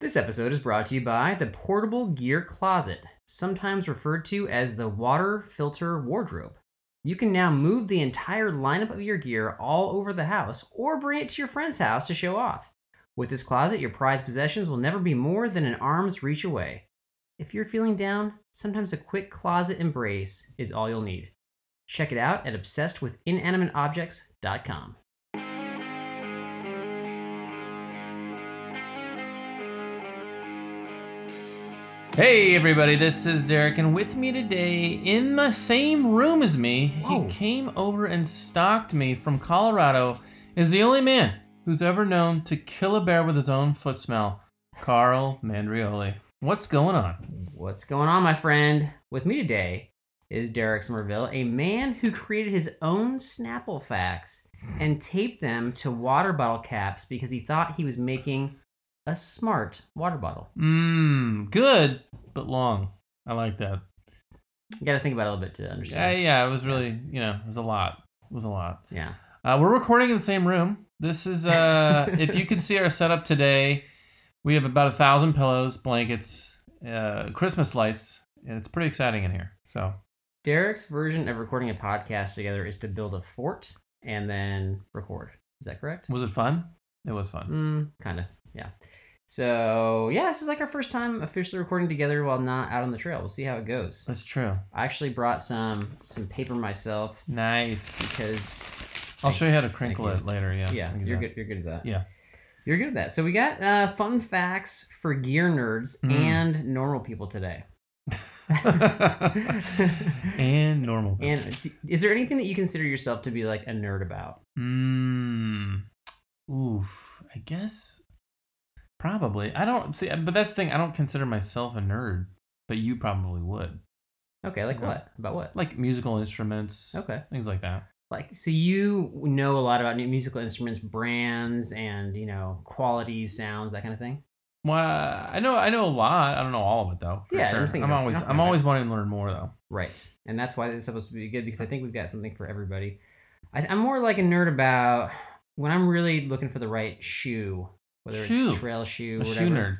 This episode is brought to you by the Portable Gear Closet, sometimes referred to as the Water Filter Wardrobe. You can now move the entire lineup of your gear all over the house or bring it to your friend's house to show off. With this closet, your prized possessions will never be more than an arm's reach away. If you're feeling down, sometimes a quick closet embrace is all you'll need. Check it out at obsessedwithinanimateobjects.com. Hey everybody, this is Derek, and with me today, in the same room as me, Whoa. he came over and stalked me from Colorado, is the only man who's ever known to kill a bear with his own foot smell, Carl Mandrioli. What's going on? What's going on, my friend? With me today is Derek Somerville, a man who created his own Snapple facts and taped them to water bottle caps because he thought he was making a smart water bottle. Mmm, good, but long. I like that. You got to think about it a little bit to Yeah, understand. yeah, it was really, you know, it was a lot. It was a lot. Yeah. Uh, we're recording in the same room. This is, uh, if you can see our setup today, we have about a thousand pillows, blankets, uh, Christmas lights, and it's pretty exciting in here. So, Derek's version of recording a podcast together is to build a fort and then record. Is that correct? was it fun? It was fun. Mm, kind of. Yeah. So yeah, this is like our first time officially recording together while not out on the trail. We'll see how it goes. That's true. I actually brought some some paper myself Nice. because I'll show you how to crinkle you. it later. Yeah. yeah, you're that. good. You're good at that. Yeah. You're good at that. So we got uh, fun facts for gear nerds Mm. and normal people today. and normal. And d- is there anything that you consider yourself to be like a nerd about? Mmm. Oof. I guess. Probably. I don't see, uh, but that's the thing. I don't consider myself a nerd, but you probably would. Okay, like what? About what? Like musical instruments. Okay. Things like that. Like so you know a lot about new musical instruments, brands, and you know qualities, sounds, that kind of thing. Well, I know I know a lot. I don't know all of it though. Yeah, I'm I'm that- always I'm always wanting to learn more though. Right. And that's why it's supposed to be good because I think we've got something for everybody. I, I'm more like a nerd about when I'm really looking for the right shoe, whether Shoe. it's trail shoe, A whatever. shoe nerd.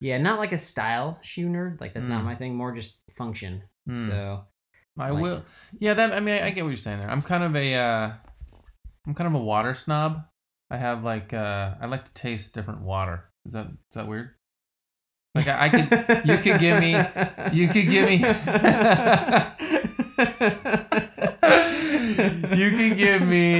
Yeah, not like a style shoe nerd. Like that's not Mm. my thing. More just function. Mm. So I Like- will. Yeah, that. I mean, I, I get what you're saying there. I'm kind of a. Uh, I'm kind of a water snob. I have like. Uh, I like to taste different water. Is that is that weird? Like I, I could. you could give me. You could give me. you could give me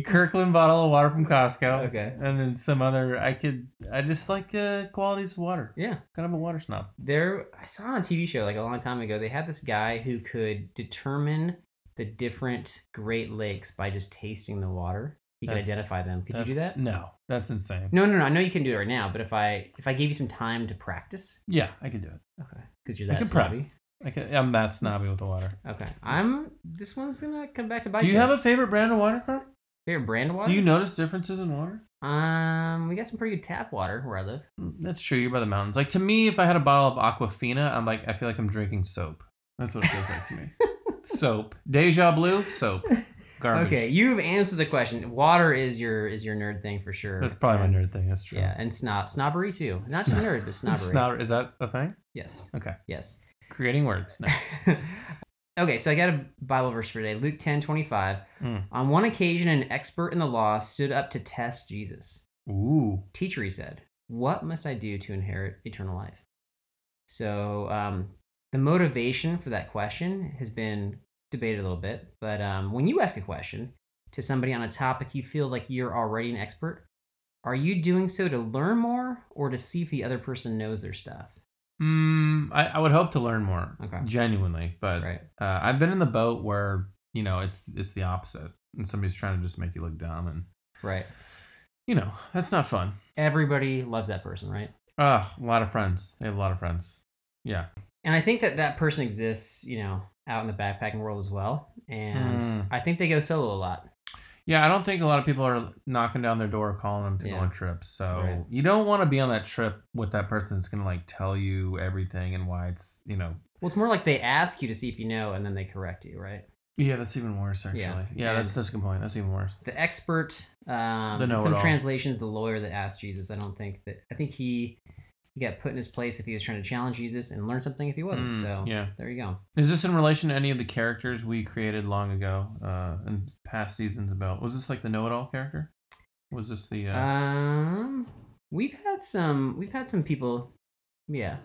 a Kirkland bottle of water from Costco. Okay. And then some other. I could. I just like uh, qualities of water. Yeah. Kind of a water snob. There, I saw on a TV show like a long time ago. They had this guy who could determine the different Great Lakes by just tasting the water. He could That's- identify them. Could you do that? No, that's insane. No, no, no. I know you can do it right now, but if I if I gave you some time to practice, Yeah, I could do it. okay, because you're I that prep. snobby. I can, I'm that snobby with the water. Okay, I'm. This one's gonna come back to bite Do you have a favorite brand of water, Carl? Favorite brand water? Do you notice differences in water? Um, we got some pretty good tap water where I live. Mm, That's true. You're by the mountains. Like to me, if I had a bottle of Aquafina, I'm like, I feel like I'm drinking soap. That's what it feels like to me. soap. Deja Blue, soap. Garbage. Okay, you've answered the question. Water is your is your nerd thing for sure. That's probably And- my nerd thing. That's true. Yeah, and snob snobbery too. Not just nerd, but snobbery. Snob- is that a thing? Yes, Okay. yes. Creating words. No. Okay, so I got a Bible verse for today. Luke ten twenty five. Mm. On one occasion, an expert in the law stood up to test Jesus. Ooh. Teacher, he said, What must I do to inherit eternal life? So, um, the motivation for that question has been debated a little bit. But um, when you ask a question to somebody on a topic you feel like you're already an expert, are you doing so to learn more or to see if the other person knows their stuff? Mm, I, I would hope to learn more, Okay. genuinely. But Right. uh, I've been in the boat where you know it's it's the opposite, and somebody's trying to just make you look dumb, and Right. you know that's not fun. Everybody loves that person, right? Ah, a lot of friends. They have a lot of friends. Yeah. And I think that that person exists, you know, out in the backpacking world as well. And Mm. I think they go solo a lot. Yeah, I don't think a lot of people are knocking down their door calling them to go on trips. So Right. you don't want to be on that trip with that person that's gonna like tell you everything and why it's you know. Well, it's more like they ask you to see if you know and then they correct you, right? Yeah, that's even worse actually. Yeah, Yeah, that's that's a good point. That's even worse. The expert, um, The some translations, the lawyer that asked Jesus. I don't think that. I think he he got put in his place if he was trying to challenge Jesus and learn something if he wasn't. Mm, so yeah. there you go. Is this in relation to any of the characters we created long ago uh, in past seasons? About was this like the know-it-all character? Was this the? Uh, Um, we've had some we've had some people, yeah,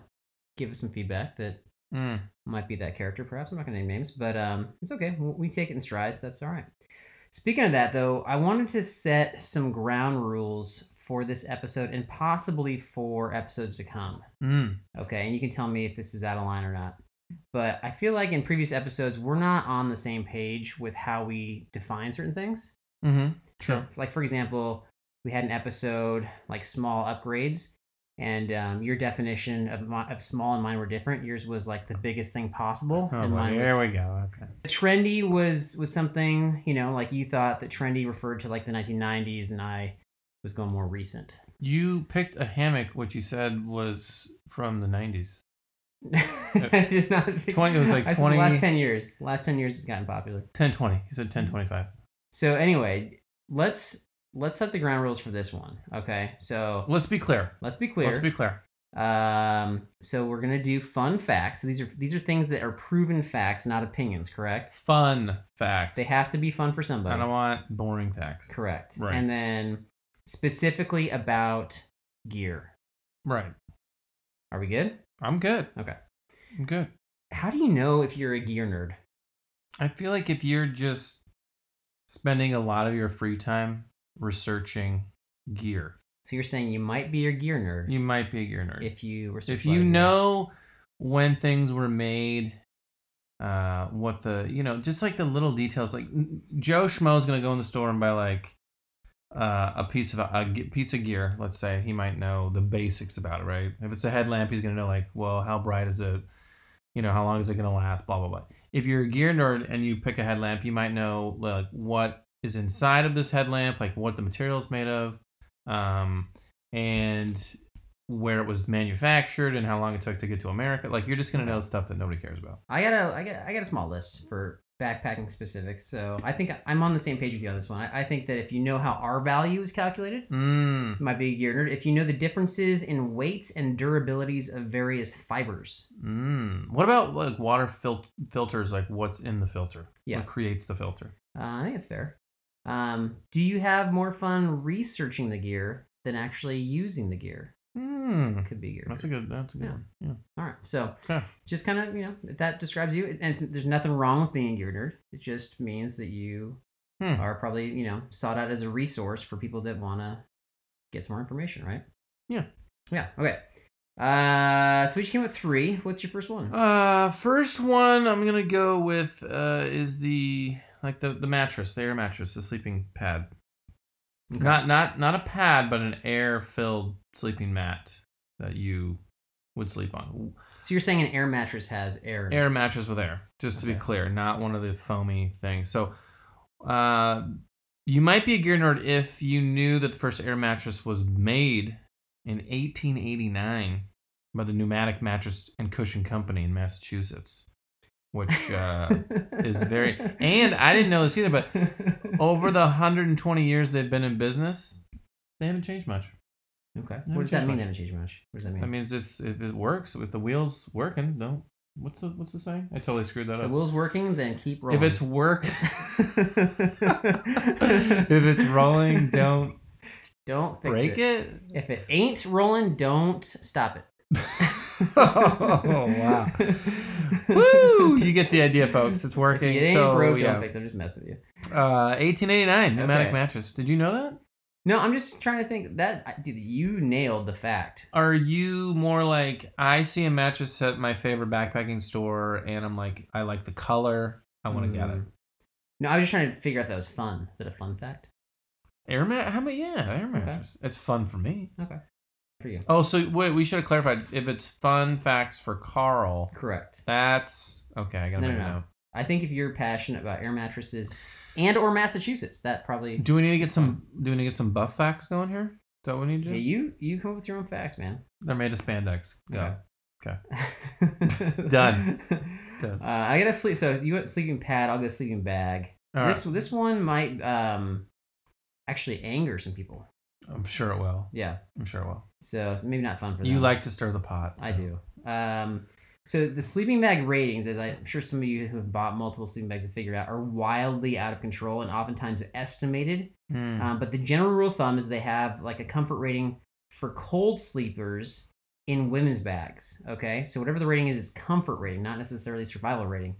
give us some feedback that mm, might be that character. Perhaps I'm not gonna name names, but um, it's okay. We take it in strides. That's all right. Speaking of that, though, I wanted to set some ground rules for this episode and possibly for episodes to come. mm, Okay, and you can tell me if this is out of line or not. But I feel like in previous episodes, we're not on the same page with how we define certain things. mm-hmm. So, Sure. like for example, we had an episode like small upgrades, and um, your definition of, of small and mine were different. Yours was like the biggest thing possible, Oh, and boy, mine was there we go. Okay. trendy was was something you know like you thought that trendy referred to like the 1990s, and I was going more recent. You picked a hammock, which you said was from the '90s. I did not. pick- 20 it was like I said 20 The last ten years. Last ten years has gotten popular. 1020. You said 1025. So anyway, let's let's set the ground rules for this one. Okay, so Let's be clear. let's be clear. Let's be clear. Um, so we're gonna do fun facts. So these are these are things that are proven facts, not opinions. Correct? Fun facts. They have to be fun for somebody. I don't want boring facts. Correct. Right. And then specifically about gear. Right. Are we good? I'm good. Okay. I'm good. How do you know if you're a gear nerd? I feel like if you're just spending a lot of your free time researching gear, So you're saying you might be a gear nerd you might be a gear nerd. if you research if you know when things were made, uh, what the you know, just like the little details. Like Joe Schmo's gonna go in the store and buy like uh, a piece of a, ge- piece of gear. Let's say he might know the basics about it, right? If it's a headlamp, he's gonna know like, well, how bright is it? You know, how long is it gonna last? Blah blah blah. If you're a gear nerd and you pick a headlamp, you might know like what is inside of this headlamp, like what the material is made of, um, and where it was manufactured and how long it took to get to America. Like you're just gonna know stuff that nobody cares about. I got a I got I got a small list for backpacking specific. So I think I'm on the same page with you on this one. I, I think that if you know how R value is calculated, Mm. might be a gear nerd. If you know the differences in weights and durabilities of various fibers, Mm. What about like water fil- filters? Like what's in the filter? Yeah. What creates the filter? uh, I think it's fair. Um, do you have more fun researching the gear than actually using the gear? Mm. Could be gear. That's a good. That's a good Yeah. one. Yeah. All right, so Okay. just kind of you know if that describes you, and it's- there's nothing wrong with being a gear nerd. It just means that you Hmm. are probably you know sought out as a resource for people that want to get some more information, right? Yeah. Yeah. Okay. Uh, so we just came with three. What's your first one? Uh, first one I'm gonna go with uh is the like the the mattress, the air mattress, the sleeping pad. Okay. Not not not a pad, but an air filled sleeping mat that you would sleep on. So you're saying an air mattress has air? Air mattress with air, just to be clear, not one of the foamy things. So, uh, you might be a gear nerd if you knew that the first air mattress was made in 1889 by the Pneumatic Mattress and Cushion Company in Massachusetts, which uh, is very. And I didn't know this either, but over the 120 years they've been in business, they haven't changed much. okay. What does that mean? They haven't changed much. What does that mean? That means this if it works with the wheels working. Don't what's the what's the saying? I totally screwed that up. If the wheel's working, then keep rolling. If it's work, if it's rolling, don't Don't fix Break it? If it ain't rolling, don't stop it. oh wow! Woo! You get the idea, folks. It's working. it ain't so broke, yeah, don't fix it. I'm just messing with you. uh, 1889 pneumatic Okay. mattress. Did you know that? No, I'm just trying to think that dude, you nailed the fact. Are you more like I see a mattress at my favorite backpacking store, and I'm like, I like the color. I want to get it. Mm. No, I was just trying to figure out if that was fun. Is it a fun fact? Air mat? How about yeah, air mattress? It's fun for me. Okay. For you. Oh, so wait, we should have clarified. If it's fun facts for Carl, Correct. that's okay. I gotta No, make no, no. I think if you're passionate about air mattresses and or Massachusetts, that probably Do we need to get some? Do we need to get some buff facts going here? Is that what we need to do? yeah, you you come up with your own facts, man. They're made of spandex. Go. Okay. Done. Done. Uh, I gotta sleep. So you went sleeping pad. I'll go sleeping bag. All this right. this one might um actually anger some people. I'm sure it will. Yeah. I'm sure it will. So it's maybe not fun for them. You like to stir the pot. I so. do. Um, so the sleeping bag ratings, as I'm sure some of you who have bought multiple sleeping bags have figured out, are wildly out of control and oftentimes estimated. Mm. Um, but the general rule of thumb is they have like a comfort rating for cold sleepers in women's bags. Okay, so whatever the rating is, is comfort rating, not necessarily survival rating,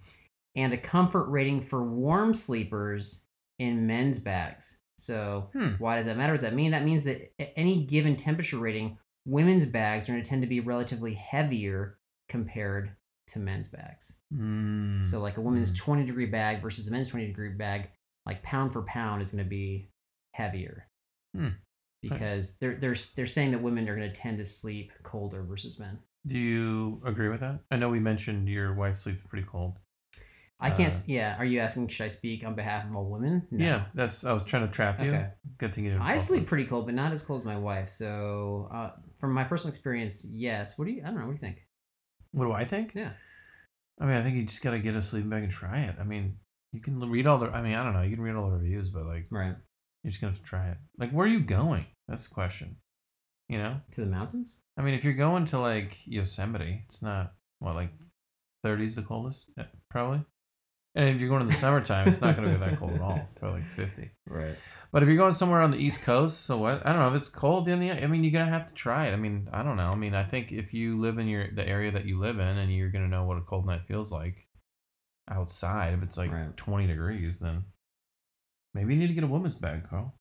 and a comfort rating for warm sleepers in men's bags. So Hmm. why does that matter? What does that mean? That means that at any given temperature rating, women's bags are going to tend to be relatively heavier compared to men's bags. Mm. So like a woman's Mm. 20 degree bag versus a men's 20 degree bag, like pound for pound is going to be heavier. Hmm. Because they're they're they're saying that women are going to tend to sleep colder versus men. Do you agree with that? I know we mentioned your wife sleeps pretty cold. I can't. Uh, yeah. Are you asking? Should I speak on behalf of all women? No. Yeah, that's. I was trying to trap you. Okay. Good thing you didn't. I sleep pretty cold, but not as cold as my wife. So, uh, from my personal experience, yes. What do you? I don't know. What do you think? What do I think? Yeah. I mean, I think you just gotta get a sleeping bag and try it. I mean, you can read all the. I mean, I don't know. You can read all the reviews, but like, Right you're just gonna have to try it. Like, where are you going? That's the question. You know, to the mountains. I mean, if you're going to like Yosemite, it's not what like 30s the coldest, Yeah, probably. And if you're going in the summertime, it's not gonna be that cold at all. It's probably like 50. Right. But if you're going somewhere on the East Coast, so what? I don't know if it's cold in the. I mean, you're gonna have to try it. I mean, I don't know. I mean, I think if you live in your the area that you live in, and you're gonna know what a cold night feels like outside, if it's like Right. 20 degrees, then maybe you need to get a woman's bag, Carl.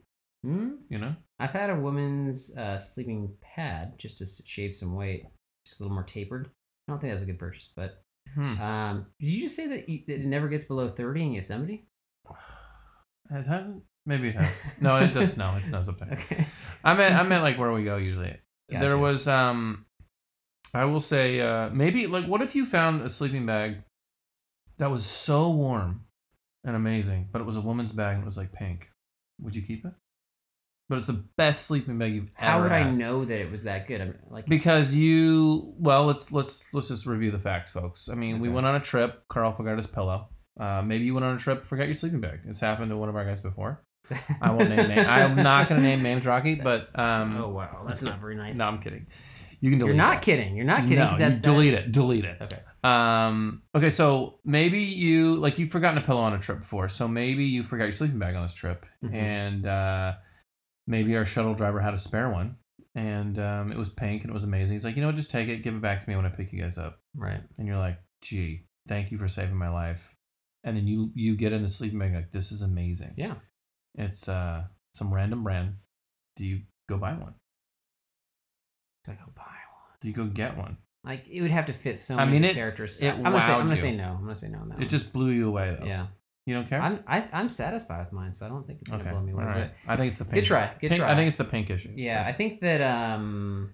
Hmm. You know? I've had a woman's uh, sleeping pad just to shave some weight, just a little more tapered. I don't think that was a good purchase, but Hmm. um, did you just say that, you, that it never gets below thirty in Yosemite? It hasn't. Maybe it has. No, it does snow. It snows up there. Okay. I meant I meant like where we go usually. Gotcha. There was um I will say uh maybe like what if you found a sleeping bag that was so warm and amazing, but it was a woman's bag and it was like pink. Would you keep it? But it's the best sleeping bag you've ever. How ever would I know that it was that good? I'm like, Because you well, let's let's let's just review the facts, folks. I mean, we went on a trip. Carl forgot his pillow. Uh, maybe you went on a trip, forgot your sleeping bag. It's happened to one of our guys before. I won't name names. I'm not going to name names, Rocky. But um, oh wow, that's not very nice. no, I'm kidding. You can delete. You're not that. kidding. You're not kidding. No, 'cause you that's delete it. Delete it. Okay. Um. Okay. So maybe you like you've forgotten a pillow on a trip before. So maybe you forgot your sleeping bag on this trip, Mhm. and uh, maybe our shuttle driver had a spare one, and um, it was pink and it was amazing. He's like, you know what, just take it, give it back to me when I pick you guys up. Right. And you're like, gee, thank you for saving my life. And then you you get in the sleeping bag like, this is amazing. Yeah. It's uh some random brand. Do you go buy one? Do I go buy one. Do you go get one? Like it would have to fit so I many mean, it- characters. it I'm gonna say. I'm wowed gonna say no. I'm gonna say no on that. It one. just blew you away though. yeah. You don't care? I'm I, I'm satisfied with mine, so I don't think it's gonna okay. blow me away. Right. I think it's the pink. good try. Good pink- try. I think it's the pink issue. Yeah, I think that um,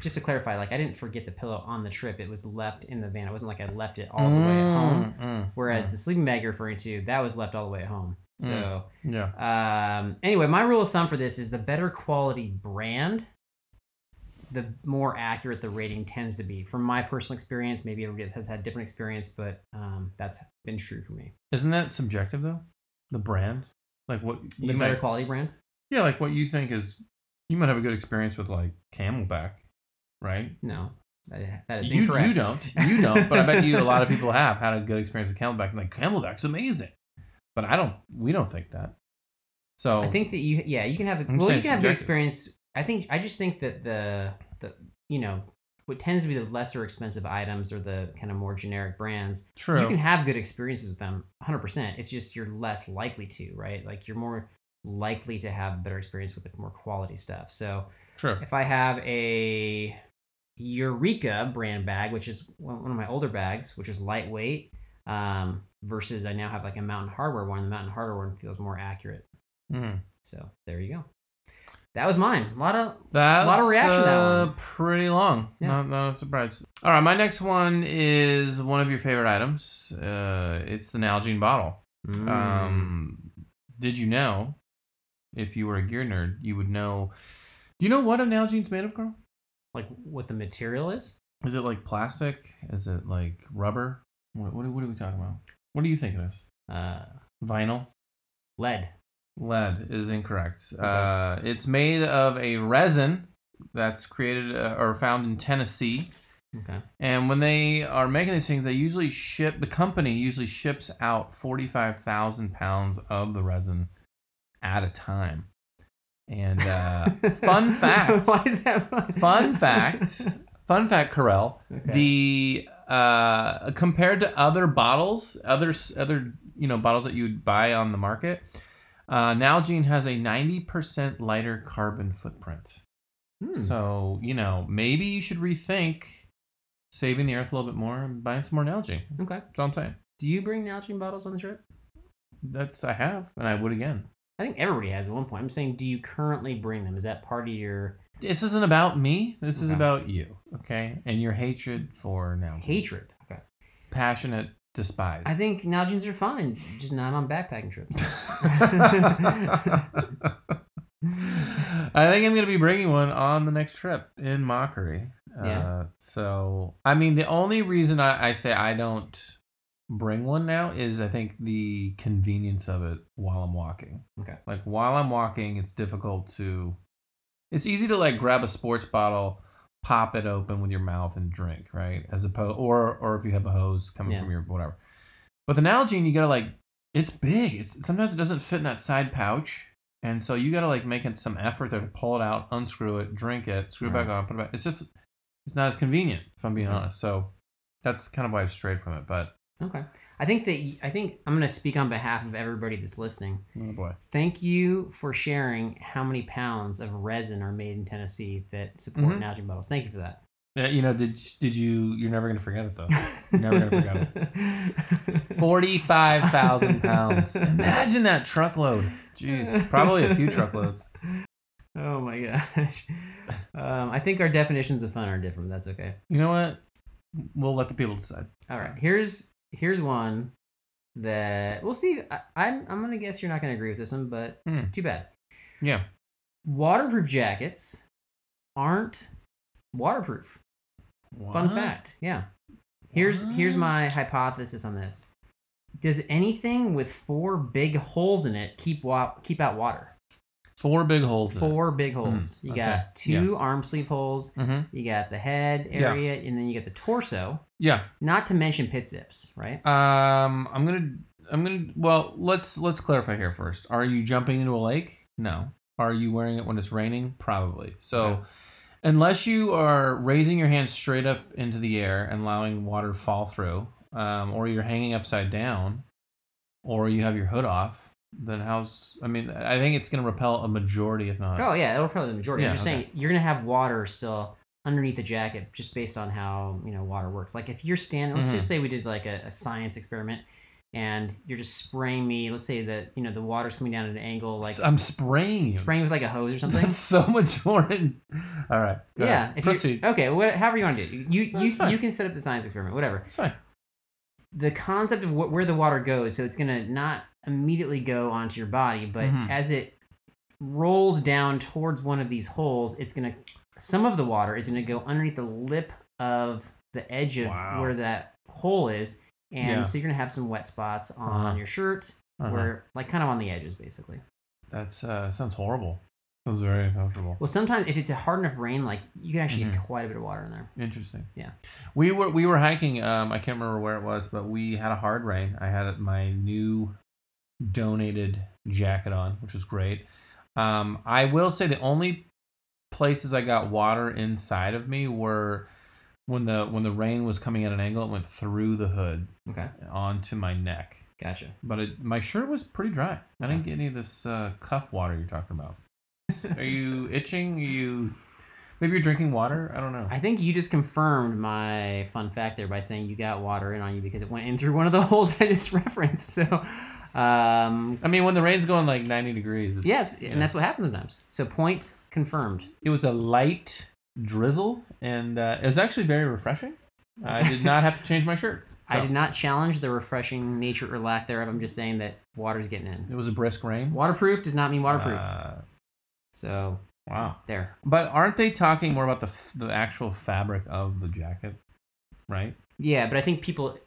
just to clarify, like I didn't forget the pillow on the trip. It was left in the van. It wasn't like I left it all the way at home. Mm, mm, Whereas mm. the sleeping bag you're referring to, that was left all the way at home. So yeah. um, anyway, my rule of thumb for this is the better quality brand, the more accurate the rating tends to be. From my personal experience, maybe everybody has had different experience, but um, that's been true for me. Isn't that subjective though? The brand, like what The better might, quality brand. yeah, like what you think is. You might have a good experience with like CamelBak, right? No, that, that is You, incorrect. you don't. You don't. But I bet you a lot of people have had a good experience with CamelBak. and Like CamelBak's amazing, but I don't. We don't think that. So I think that you, yeah, you can have. I'm well, you can have good subjective. experience. I think I just think that the the you know what tends to be the lesser expensive items or the kind of more generic brands, true. you can have good experiences with them 100%. It's just you're less likely to, right? Like you're more likely to have a better experience with the more quality stuff. So true. if I have a Eureka brand bag, which is one of my older bags, which is lightweight, um, versus I now have like a Mountain Hardwear one. The Mountain Hardwear one feels more accurate. Mhm. So there you go. That was mine. A lot of That's lot of reaction to that uh, one. pretty long. Yeah. Not, not a surprise. All right, my next one is one of your favorite items. Uh, it's the Nalgene bottle. Mm. Um, did you know? If you were a gear nerd, you would know. Do you know what a Nalgene's made of, Carl? like what the material is. Is it like plastic? Is it like rubber? What, what, what are we talking about? What do you think it is? Uh, Vinyl? lead. Lead is incorrect. Uh, it's made of a resin that's created uh, or found in Tennessee. Okay. And when they are making these things, they usually ship, the company usually ships out 45,000 pounds of the resin at a time. And uh, fun fact, Why is that fun? fun fact, fun fact, Carell, Okay. the uh, compared to other bottles, other other you know bottles that you would buy on the market, uh, Nalgene has a ninety percent lighter carbon footprint. Hmm. So you know maybe you should rethink saving the earth a little bit more and buying some more Nalgene. okay. That's all I'm saying. Do you bring Nalgene bottles on the trip? That's I have, and I would again. I think everybody has at one point. I'm saying, do you currently bring them? Is that part of your This isn't about me. This is Okay. about you, okay? And your hatred for Nalgene. hatred? Okay. passionate despise. I think Nalgenes are fine, just not on backpacking trips. I think I'm gonna be bringing one on the next trip in Mockery. Yeah. Uh, so I mean, the only reason I, I say I don't bring one now is I think the convenience of it while I'm walking. Okay. Like while I'm walking, it's difficult to. It's easy to like grab a sports bottle, pop it open with your mouth and drink, right? As opposed, or or if you have a hose coming Yeah. from your whatever. But the Nalgene, you gotta like, it's big. It's sometimes it doesn't fit in that side pouch, and so you gotta like make it some effort there to pull it out, unscrew it, drink it, screw it back on, put it back. It's just, it's not as convenient if I'm being Mhm. honest. So that's kind of why I've strayed from it. But okay. I think that I think I'm going to speak on behalf of everybody that's listening. oh boy, Thank you for sharing how many pounds of resin are made in Tennessee that support Mhm. Nalgene bottles. Thank you for that. yeah, you know, did did you? You're never gonna forget it though. You're never gonna forget it. Forty-five thousand pounds. Imagine that truckload. Jeez, probably a few truckloads. Oh my gosh. Um, I think our definitions of fun are different. But that's okay. You know what? We'll let the people decide. All right. Here's here's one that we'll see. I, I'm I'm gonna guess you're not gonna agree with this one, but Hmm. too bad. Yeah. Waterproof jackets aren't waterproof. Fun fact. Yeah. Here's here's my hypothesis on this. Does anything with four big holes in it keep wa- keep out water? Four big holes. Four big holes. You okay. got two arm sleeve holes. Mm-hmm. You got the head Yeah. area, and then you got the torso. Yeah. Not to mention pit zips, right? Um, I'm gonna, I'm gonna. Well, let's let's clarify here first. Are you jumping into a lake? No. Are you wearing it when it's raining? Probably. So, Okay. unless you are raising your hands straight up into the air and allowing water fall through, um, or you're hanging upside down, or you have your hood off, then how's? I mean, I think it's gonna repel a majority, if not. Oh yeah, it'll probably be the majority. I'm just okay. saying you're gonna have water still underneath the jacket just based on how you know water works. Like if you're standing, let's Mhm. just say we did like a, a science experiment, and you're just spraying me. Let's say that you know the water's coming down at an angle, like I'm spraying you. spraying with like a hose or something. That's so much more. In... All right. go yeah, ahead. if proceed. Okay, what, however you want to do it. You you you can set up the science experiment, whatever. The concept of wh- where the water goes so it's going to not immediately go onto your body but Mhm. as it rolls down towards one of these holes it's going to some of the water is going to go underneath the lip of the edge of Wow. where that hole is and Yeah. so you're going to have some wet spots on Uh-huh. your shirt Uh-huh. where like kind of on the edges basically That's uh sounds horrible. Sounds very uncomfortable. well sometimes if it's a hard enough rain like you can actually Mhm. get quite a bit of water in there Interesting. Yeah. We were we were hiking. Um, I can't remember where it was, but we had a hard rain. I had my new donated jacket on, which was great. Um, I will say the only places I got water inside of me were when the when the rain was coming at an angle, it went through the hood Okay, onto my neck. gotcha. But it, my shirt was pretty dry. I didn't get any of this uh, cuff water you're talking about. Are you itching? Are you maybe you're drinking water? I don't know. I think you just confirmed my fun fact there by saying you got water in on you because it went in through one of the holes that I just referenced. So, um, I mean, when the rain's going like 90 degrees, it's, yes, yeah. and that's what happens sometimes. So, point confirmed. it was a light drizzle, and uh, it was actually very refreshing. I did not have to change my shirt. I did not challenge the refreshing nature or lack thereof. I'm just saying that water's getting in. It was a brisk rain. Waterproof does not mean waterproof. Uh, so, wow. there. But aren't they talking more about the f- the actual fabric of the jacket? Right. Yeah, but I think people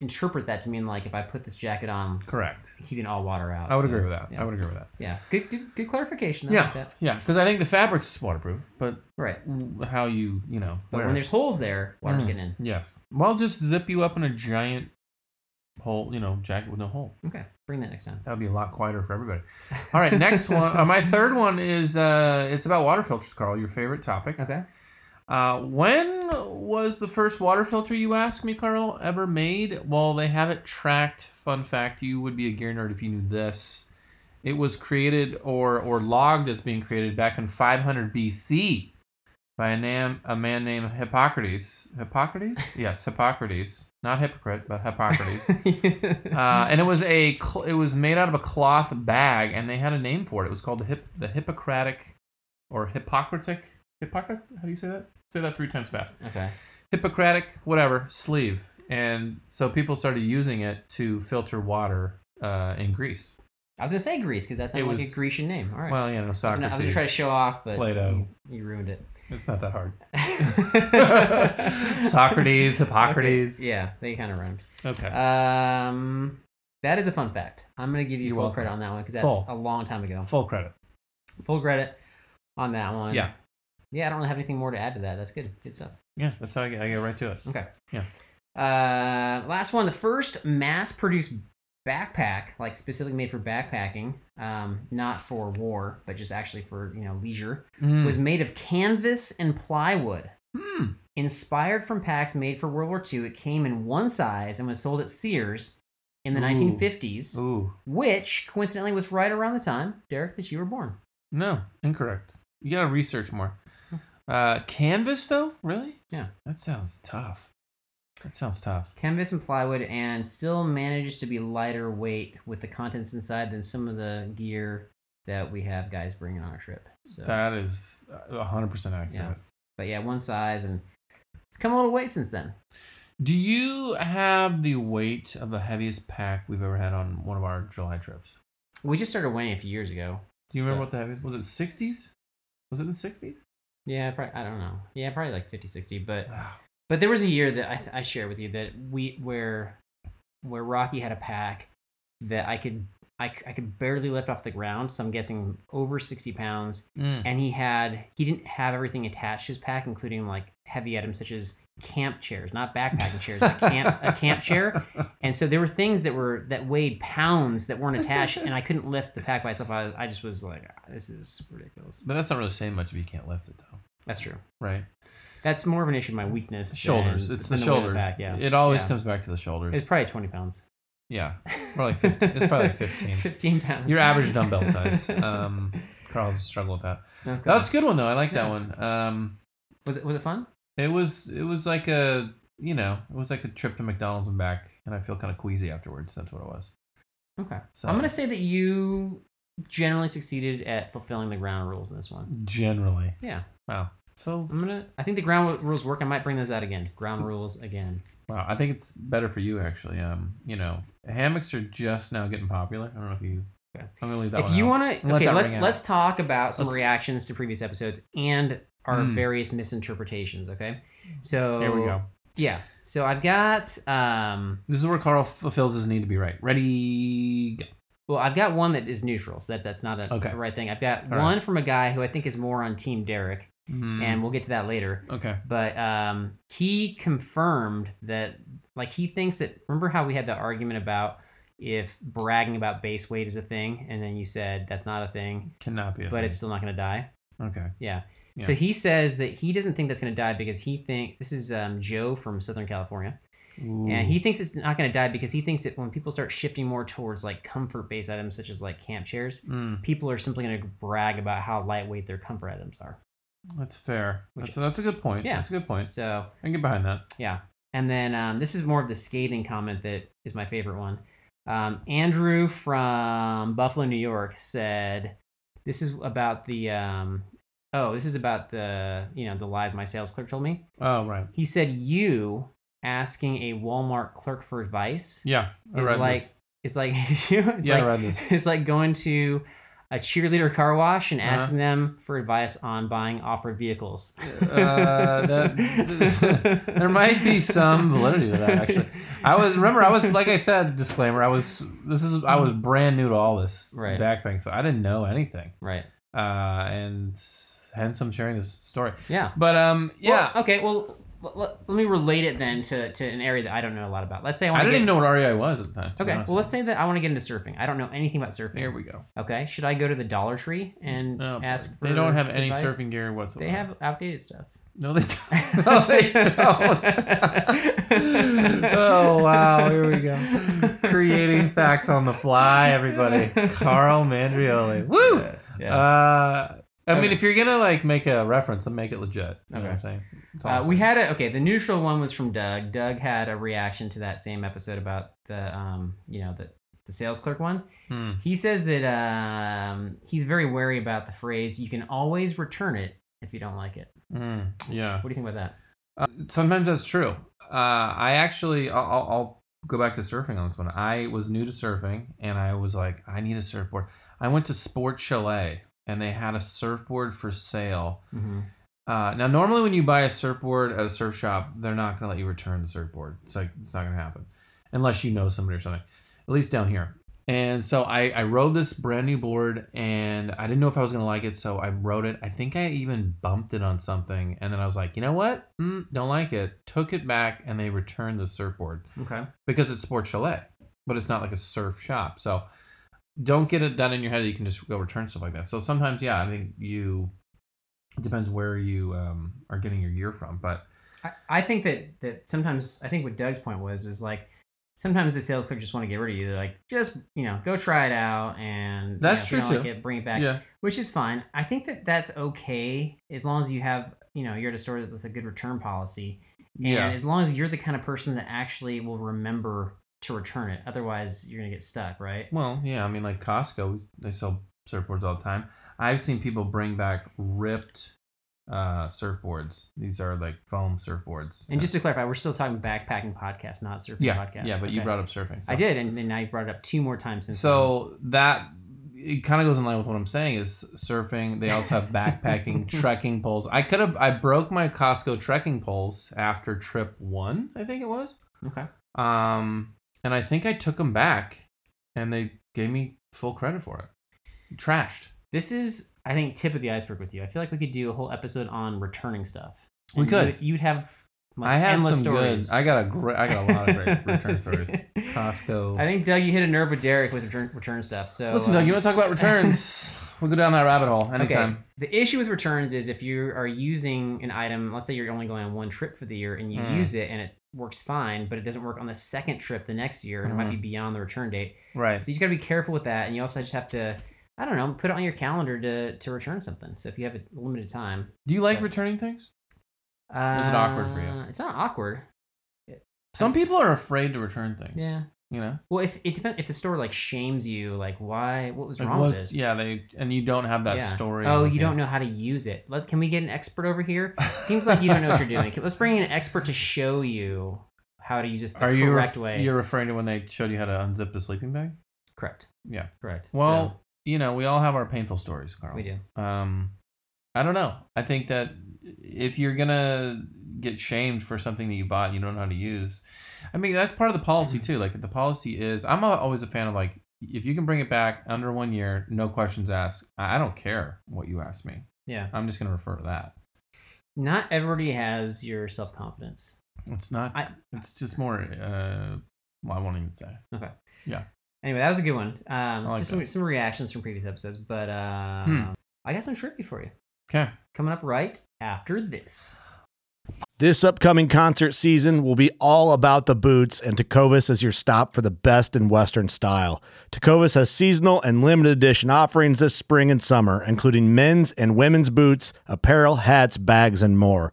interpret that to mean like if I put this jacket on, Correct. keeping all water out. I would So, agree with that. Yeah, I would agree with that. yeah. Good, good, good clarification. I Yeah. like that. Yeah, because I think the fabric's waterproof, but Right. how you you know But when it. there's holes there, water's Mm. getting in. Yes. Well, just zip you up in a giant hole, you know, jacket with no hole. Okay, bring that next time. That would be a lot quieter for everybody. All right, next one. Uh, my third one is uh, it's about water filters, Carl. Your favorite topic. Okay. Uh, when was the first water filter you ask me, Carl, ever made? Well, they have it tracked. Fun fact: you would be a gear nerd if you knew this. It was created or or logged as being created back in 500 BC by a, nam, a man named Hippocrates. Hippocrates? yes, Hippocrates. Not hypocrite, but Hippocrates. uh, and it was a cl- it was made out of a cloth bag, and they had a name for it. It was called the hip the Hippocratic or Hippocratic Hippocrat. How do you say that? Say that three times fast. okay. Hippocratic, whatever sleeve, and so people started using it to filter water uh, in Greece. I was gonna say Greece because that sounded It like a was- Grecian name. All right. Well, you know, I was Socrates. gonna, I was gonna try to show off, but Plato. You, you ruined it. It's not that hard. Socrates, Hippocrates. Okay, Yeah, they kind of rhymed. Okay. Um, that is a fun fact. I'm gonna give you You're full credit on that one because that's Full. a long time ago. Full credit. Full credit on that one. Yeah. Yeah, I don't have anything more to add to that. That's good. Good stuff. Yeah, that's how I get, I get right to it. Okay. Yeah. Uh, last one. The first mass-produced backpack, like specifically made for backpacking, um, not for war, but just actually for you know leisure, Mm. was made of canvas and plywood. Hmm. Inspired from packs made for World War II, it came in one size and was sold at Sears in the Ooh. 1950s, Ooh. which coincidentally was right around the time, Derek, that you were born. No, incorrect. You gotta research more. Uh, canvas though, really? Yeah. That sounds tough. That sounds tough. Canvas and plywood, and still manages to be lighter weight with the contents inside than some of the gear that we have guys bringing on our trip. So, That is uh, hundred percent accurate. Yeah. but yeah, one size, and it's come a little weight since then. Do you have the weight of the heaviest pack we've ever had on one of our July trips? We just started weighing a few years ago. Do you remember Yeah. what the heaviest was? It sixties? Was it the sixties? Yeah, probably, I don't know. Yeah, probably like 50, 60, but But there was a year that I, I shared with you that we where where Rocky had a pack that I could I, I could barely lift off the ground. So I'm guessing over 60 pounds. Mm. And he had he didn't have everything attached to his pack, including like heavy items such as camp chairs, not backpacking chairs, but camp a camp chair. And so there were things that were that weighed pounds that weren't attached, and I couldn't lift the pack by itself. I, I just was like, "Ah, this is ridiculous. But that's not really saying much if you can't lift it though, That's true. right? That's more of an issue of my weakness. than- Shoulders. It's the than of shoulders. back, yeah. It always Yeah. comes back to the shoulders. It's probably 20 pounds. yeah. Probably 15. It's probably like 15. 15 pounds. Your average dumbbell size. Um, Carl's struggle with that. Okay. That's a good one though. I like that Yeah. one. Um, was it was it fun? it was it was like a you know it was like a trip to McDonald's and back, and I feel kind of queasy afterwards. That's what it was. Okay. So I'm gonna say that you generally succeeded at fulfilling the ground rules in this one. generally, Yeah. wow. So I'm gonna. I think the ground rules work. I might bring those out again. Ground rules again. wow, I think it's better for you actually. Um, you know, hammocks are just now getting popular. I don't know if you. Okay. I'm gonna leave that if one you out. want to, okay, let's let's talk about some Let's- reactions to previous episodes and our Mm. various misinterpretations. Okay. So Here we go. Yeah. So I've got um. This is where Carl fulfills his need to be right. Ready? Go. Well, I've got one that is neutral, so that that's not a, Okay. the right thing. I've got All one right. from a guy who I think is more on Team Derek, Mhm. and we'll get to that later. okay. but um, he confirmed that like he thinks that remember how we had the argument about if bragging about base weight is a thing, and then you said that's not a thing, Cannot be. A but thing. it's still not going to die. okay. Yeah. Yeah. So he says that he doesn't think that's going to die because he think this is um, Joe from Southern California, and he thinks it's not going to die because he thinks that when people start shifting more towards like comfort-based items such as like camp chairs, Mm, people are simply going to brag about how lightweight their comfort items are. That's fair. That's, that's a good point. Yeah, That's a good point. So I can get behind that. yeah, and then um, this is more of the scathing comment that is my favorite one. Um, Andrew from Buffalo, New York said, "This is about the um, oh, this is about the you know the lies my sales clerk told me." Oh right. He said you asking a Walmart clerk for advice Yeah. I is like this. it's like it's Yeah, like read this. it's like going to a cheerleader car wash and Uh-huh. asking them for advice on buying off-road vehicles. Uh, that- there might be some validity to that actually. I was remember I was like I said disclaimer I was this is I was brand new to all this Right. backpacking so I didn't know anything right. uh, and hence I'm sharing this story. Yeah. But um yeah Well, okay. Well, let, let, let me relate it then to, to an area that I don't know a lot about. Let's say I I want to didn't get, even know what REI was at the time. Okay. Well, let's say that I want to get into surfing. I don't know anything about surfing. here we go. Okay. Should I go to the Dollar Tree and Oh, ask for they don't have any advice? surfing gear whatsoever. They have outdated stuff. no, they don't. no, they don't. oh wow, here we go. Creating facts on the fly, everybody. Carl Mandrioli. Woo! Yeah. yeah. Uh, I mean, Okay. if you're gonna like make a reference, then make it legit. You know what I'm Okay. saying? Uh, we had a okay. The neutral one was from Doug. Doug had a reaction to that same episode about the um, you know, the the sales clerk one. Hmm. He says that um, he's very wary about the phrase "you can always return it if you don't like it." Hmm. Yeah. What do you think about that? Uh, sometimes that's true. Uh, I actually, I'll, I'll, I'll go back to surfing on this one. I was new to surfing, and I was like, I need a surfboard. I went to Sport Chalet, and they had a surfboard for sale. Mm-hmm. Uh, now, normally when you buy a surfboard at a surf shop, they're not going to let you return the surfboard. It's like it's not going to happen unless you know somebody or something. At least down here. And so I, I rode this brand new board, and I didn't know if I was going to like it, so I rode it. I think I even bumped it on something, and then I was like, you know what? Mm, don't like it. Took it back, and they returned the surfboard Okay. because it's Sport Chalet, but it's not like a surf shop. So don't get it that in your head that you can just go return stuff like that. So sometimes, yeah, I think you. It depends where you um, are getting your gear from, but I, I think that that sometimes I think what Doug's point was was like sometimes the sales clerk just want to get rid of you. They're like, just you know, go try it out, and you That's know, true, don't like too. it, bring it back. yeah, which is fine. I think that that's okay as long as you have, you know, you're at a store with a good return policy, and yeah, as long as you're the kind of person that actually will remember to return it. Otherwise, you're gonna get stuck, right? Well, yeah, I mean, like Costco, they sell surfboards all the time. I've seen people bring back ripped uh, surfboards. These are like foam surfboards. And just to clarify, we're still talking backpacking podcast, not surfing yeah, podcast. yeah, but you brought up surfing. so- I did, and, and now you've brought it up two more times since. So that it kind of goes in line with what I'm saying is surfing. They also have backpacking, trekking poles. I could have I broke my Costco trekking poles after trip one, I think it was. okay. Um, and I think I took them back, and they gave me full credit for it. Trashed. This is, I think, tip of the iceberg with you. I feel like we could do a whole episode on returning stuff. We could. You'd, you'd have like, I have endless some stories. good. I got a great. I got a lot of great return stories. Costco. I think Doug, you hit a nerve with Derek with return, return stuff. So Listen, uh, Doug, you want to talk about returns? we'll go down that rabbit hole anytime. Okay. The issue with returns is if you are using an item, let's say you're only going on one trip for the year and you Mm. use it and it works fine, but it doesn't work on the second trip the next year and it might be Mm-hmm. beyond the return date. Right. So you just got to be careful with that. And you also just have to, I don't know, put it on your calendar to, to return something. So if you have a limited time. Do you like But- returning things? Uh, Is it awkward for you? It's not awkward. Some people are afraid to return things. Yeah. You know. Well, if it depends, if the store like shames you, like why, what was Like, wrong what- with this? Yeah, they and you don't have that Yeah. story. Oh, you don't know how to use it. Let's. Can we get an expert over here? Seems like you don't know what you're doing. Let's bring in an expert to show you how to use this the Are you correct ref- way. You're referring to when they showed you how to unzip the sleeping bag? correct. Yeah. Correct. Well, you know, we all have our painful stories, Carl. we do. Um, I don't know. I think that if you're gonna get shamed for something that you bought and you don't know how to use, I mean that's part of the policy too. Like the policy is, I'm always a fan of like if you can bring it back under one year, no questions asked. I don't care what you ask me. Yeah. I'm just gonna refer to that. Not everybody has your self confidence. It's not. I- it's just more. Uh, well, I won't even say. Okay. Yeah. Anyway, that was a good one. Um, like just some, that. some reactions from previous episodes, but uh, Hmm. I got some trivia for you Okay. coming up right after this. This upcoming concert season will be all about the boots, and Tecovas is your stop for the best in Western style. Tecovas has seasonal and limited edition offerings this spring and summer, including men's and women's boots, apparel, hats, bags, and more.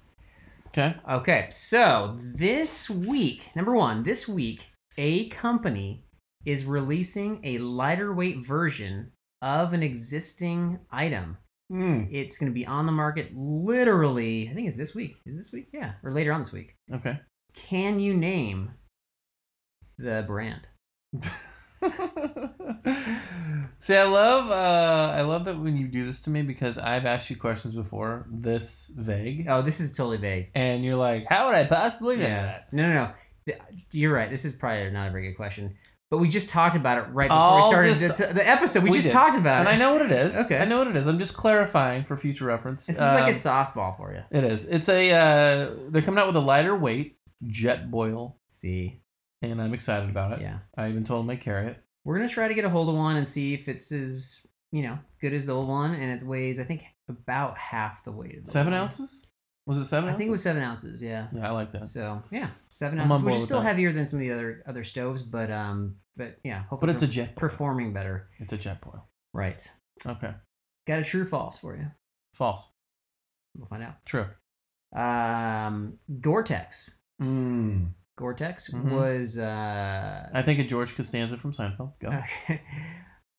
Okay. Okay, so this week, number one, this week, a company is releasing a lighter weight version of an existing item. Hmm. It's going to be on the market literally, I think it's this week. Is it this week? Yeah, or later on this week. Okay. Can you name the brand? See, I love, uh, I love that when you do this to me because I've asked you questions before this vague, Oh, this is totally vague. and you're like, "How would I possibly know that?" No, no, no. Th- You're right. This is probably not a very good question. But we just talked about it right before I'll we started just- the, the episode. We, just did. talked about it. And it. I know what it is. Okay. I know what it is. I'm just clarifying for future reference. This is like a Um, softball for you. It is. It's a. Uh, they're coming out with a lighter weight Jetboil, See, and I'm excited about it. yeah. I even told them I carry it. We're gonna try to get a hold of one and see if it's as you know good as the old one, and it weighs I think about half the weight of the Seven old one. ounces? Was it seven? I think it was seven ounces. Yeah. Yeah, I like that. So yeah, seven I'm ounces, which is still that. heavier than some of the other other stoves, but um, but yeah, hopefully But it's a Jetboil. performing better. It's a Jetboil. Right. Okay. Got a true false for you. False. We'll find out. True. Um, Gore-Tex. Mm. Gore-Tex Mhm. was uh, I think of George Costanza from Seinfeld. Go. Okay.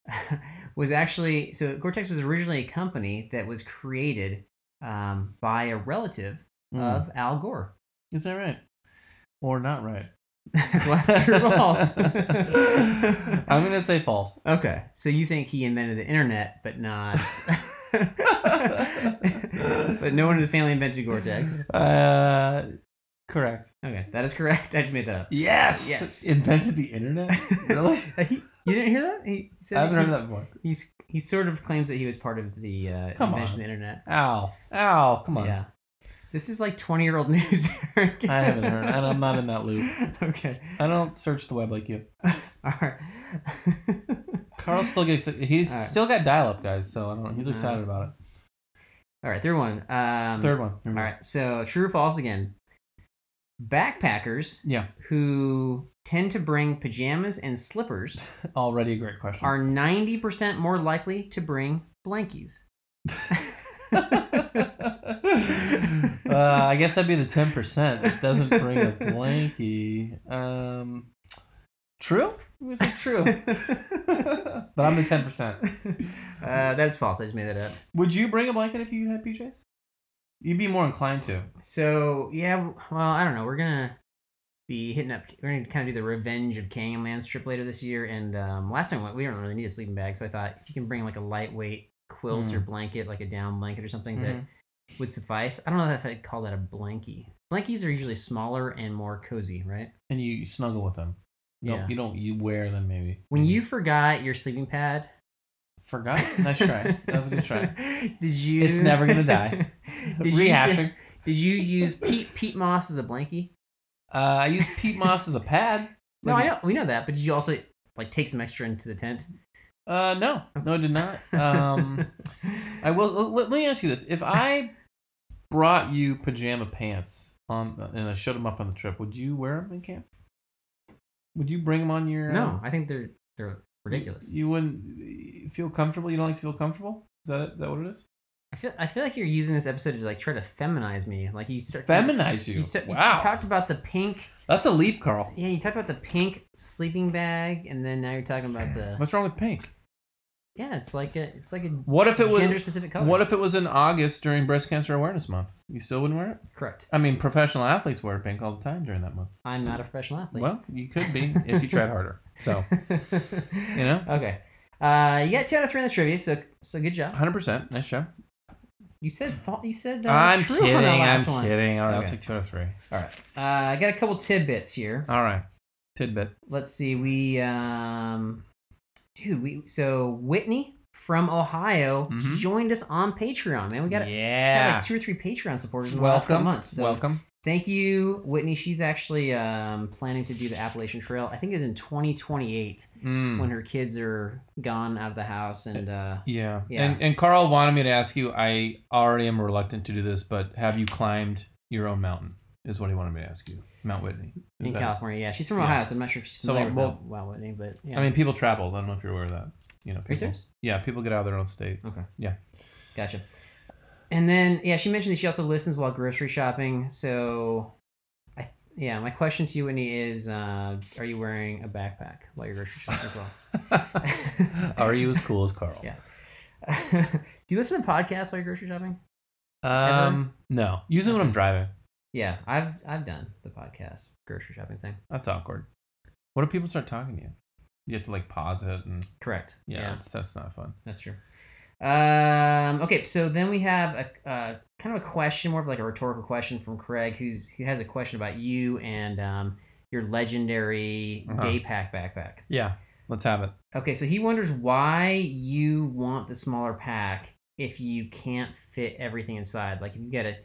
was actually so Gore-Tex was originally a company that was created um, by a relative Mm. of Al Gore. Is that right? Or not right? Well, that's true false? I'm gonna say false. Okay, so you think he invented the internet, but not. but no one in his family invented Gore-Tex. Uh, correct. Okay, that is correct. I just made that up. Yes. Yes. Invented the internet. Really? He- you didn't hear that? He, said I haven't he, heard that before. He's he sort of claims that he was part of the uh, Come invention on. of the internet. Ow. Ow. Come on. Yeah. This is like 20 year old news, Derek. I haven't heard. And I'm not in that loop. okay. I don't search the web like you. All right. Carl still gets. He's right. still got dial up, guys. So I don't know. He's Uh, excited about it. All right. Third one. Um, Third one. All right. So true or false again. Backpackers Yeah. who tend to bring pajamas and slippers Already a great question. are 90% more likely to bring blankies. uh, I guess that'd be the ten percent. that doesn't bring a blankie. Um, true? Is it true? but I'm the ten percent. Uh, that's false. I just made that up. Would you bring a blanket if you had PJs? You'd be more inclined to. So yeah, well, I don't know. We're gonna be hitting up. We're gonna kind of do the Revenge of Canyonlands trip later this year. And um, last time we went, we don't really need a sleeping bag, so I thought if you can bring like a lightweight quilt Mm. or blanket, like a down blanket or something, Mhm. that would suffice. I don't know if I'd call that a blankie. Blankies are usually smaller and more cozy, right? And you snuggle with them. You Yeah. You don't. You wear them maybe. When Maybe. you forgot your sleeping pad, forgot, nice try. That was a good try. Did you? It's never gonna die. did you? Rehashing. Did you use peat peat moss as a blankie? Uh, I use peat moss as a pad. No, I know we know that, but did you also like take some extra into the tent? Uh, no, no, I did not. Um, I will. Let, let me ask you this: If I brought you pajama pants on, and I showed them up on the trip, would you wear them in camp? Would you bring them on your? no, I think they're they're ridiculous. You wouldn't eh, feel comfortable. You don't like to feel comfortable. Is that, is that what it is? I feel I feel like you're using this episode to like try to feminize me. Like you start Feminize you. You, start, you wow. talked about the pink. That's a leap, Carl. Yeah, you talked about the pink sleeping bag, and then now you're talking about the. What's wrong with pink? Yeah, it's like a it's like a What if it was gender specific color. What if it was in August during Breast Cancer Awareness Month? You still wouldn't wear it? correct? I mean, professional athletes wear pink all the time during that month. I'm not a professional athlete. Well, you could be if you tried harder. So, you know, okay. Uh, you got two out of three on the trivia, so so good job. 100%. Nice show. You said you said uh, I'm true kidding. on the I'm one. kidding. All right, okay. I'll take two out of three. All right. Uh, I got a couple tidbits here. All right. Tidbit. Let's see. We um, dude, we so Whitney from Ohio Mhm. joined us on Patreon. Man, we got, got yeah. like two or three Patreon supporters in the last couple Welcome. months. So Welcome. Thank you, Whitney. She's actually um, planning to do the Appalachian Trail. I think it's in 2028 Mm. when her kids are gone out of the house and uh, Yeah. Yeah. And, and Carl wanted me to ask you, I already am reluctant to do this, but have you climbed your own mountain? Is what he wanted me to ask you. Mount Whitney. Is in that- California. Yeah, she's from Yeah. Ohio, so I'm not sure if she's So, familiar well- with Mount- Whitney, but yeah. I mean, people travel. I don't know if you're aware of that. You know, people, serious? yeah, people get out of their own state. Okay. Yeah. Gotcha. And then yeah, she mentioned that she also listens while grocery shopping. So, I yeah, my question to you, Whitney, is: uh, Are you wearing a backpack while you're grocery shopping as well? Are you as cool as Carl? Yeah. Do you listen to podcasts while you're grocery shopping? Um, no. Usually when I'm driving. Yeah, I've I've done the podcast grocery shopping thing. That's awkward. What if people start talking to you? You have to like pause it and Correct. yeah, That's, that's not fun. That's true. Um, okay, so then we have a uh, kind of a question, more of like a rhetorical question from Craig, who's who has a question about you and um, your legendary Uh-huh. day pack backpack. Yeah. Let's have it. Okay, so he wonders why you want the smaller pack if you can't fit everything inside. Like if you get to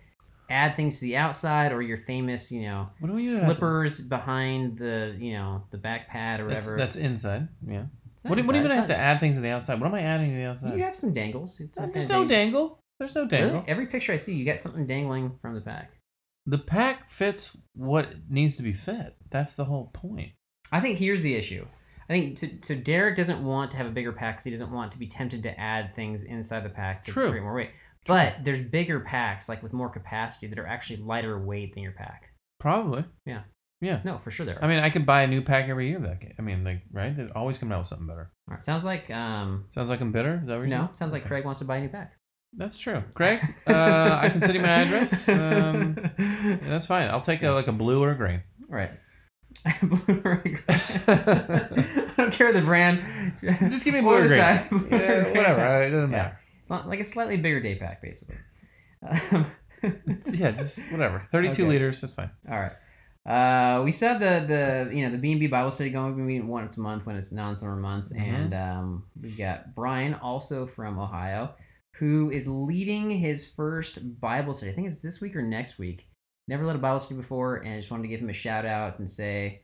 add things to the outside, or your famous, you know, What do we to- slippers behind the, you know, the back pad or That's, whatever. that's inside. Yeah. What, do- what are you have to add things to the outside? What am I adding to the outside? You have some dangles. There's no dang- dangle. There's no Really? dangle. Every picture I see, you got something dangling from the pack. The pack fits what needs to be fit. That's the whole point. I think here's the issue. I think so, so Derek doesn't want to have a bigger pack because he doesn't want to be tempted to add things inside the pack to True. create more weight. But there's bigger packs, like with more capacity, that are actually lighter weight than your pack. Probably. Yeah. Yeah. No, for sure there are. I mean, I could buy a new pack every year. That I mean, like, right? They're always coming out with something better. All right, sounds like um, Sounds like I'm bitter. Is that what you're no, saying? sounds like. Craig wants to buy a new pack. That's true. Craig, uh, I can send you my address. Um, yeah, that's fine. I'll take a, like a blue or a green. right. Blue or a green. I don't care the brand. Just give me blue or green. decide blue or Yeah, green. whatever. uh, It doesn't Yeah. It's not like a slightly bigger day pack, basically. Um, Yeah, just whatever. 32 Okay. liters. That's fine. all right. Uh, we still have the the you know the B and B Bible study going. We meet once a month when it's non-summer months, Mhm. and um, we've got Brian also from Ohio, who is leading his first Bible study. I think it's this week or next week. Never led a Bible study before, and I just wanted to give him a shout out and say,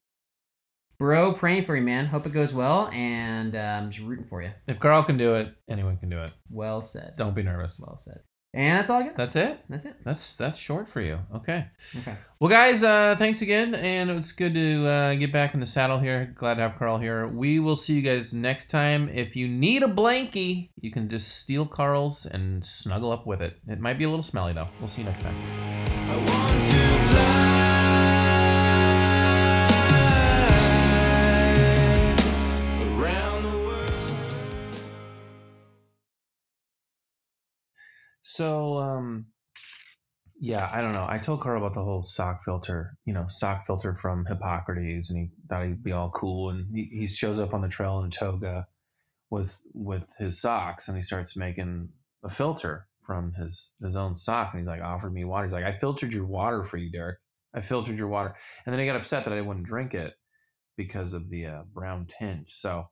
"Bro, praying for you, man. Hope it goes well, and um, just rooting for you." If Carl can do it, anyone can do it. Well said. Don't be nervous. Well said. And that's all I got. That's it. That's it. That's that's short for you. Okay. Okay. Well, guys, uh, thanks again, and it was good to uh, get back in the saddle here. Glad to have Carl here. We will see you guys next time. If you need a blankie, you can just steal Carl's and snuggle up with it. It might be a little smelly though. We'll see you next time. So, um, yeah, I don't know. I told Carl about the whole sock filter, you know, sock filter from Hippocrates, and he thought he'd be all cool. And he, he shows up on the trail in a toga with with his socks, and he starts making a filter from his his own sock. And he's like, offered me water. He's like, I filtered your water for you, Derek. I filtered your water, and then he got upset that I wouldn't drink it because of the uh, brown tinge. So,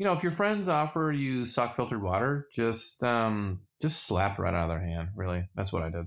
you know, if your friends offer you sock filtered water, just um, just slap right out of their hand. Really, that's what I did.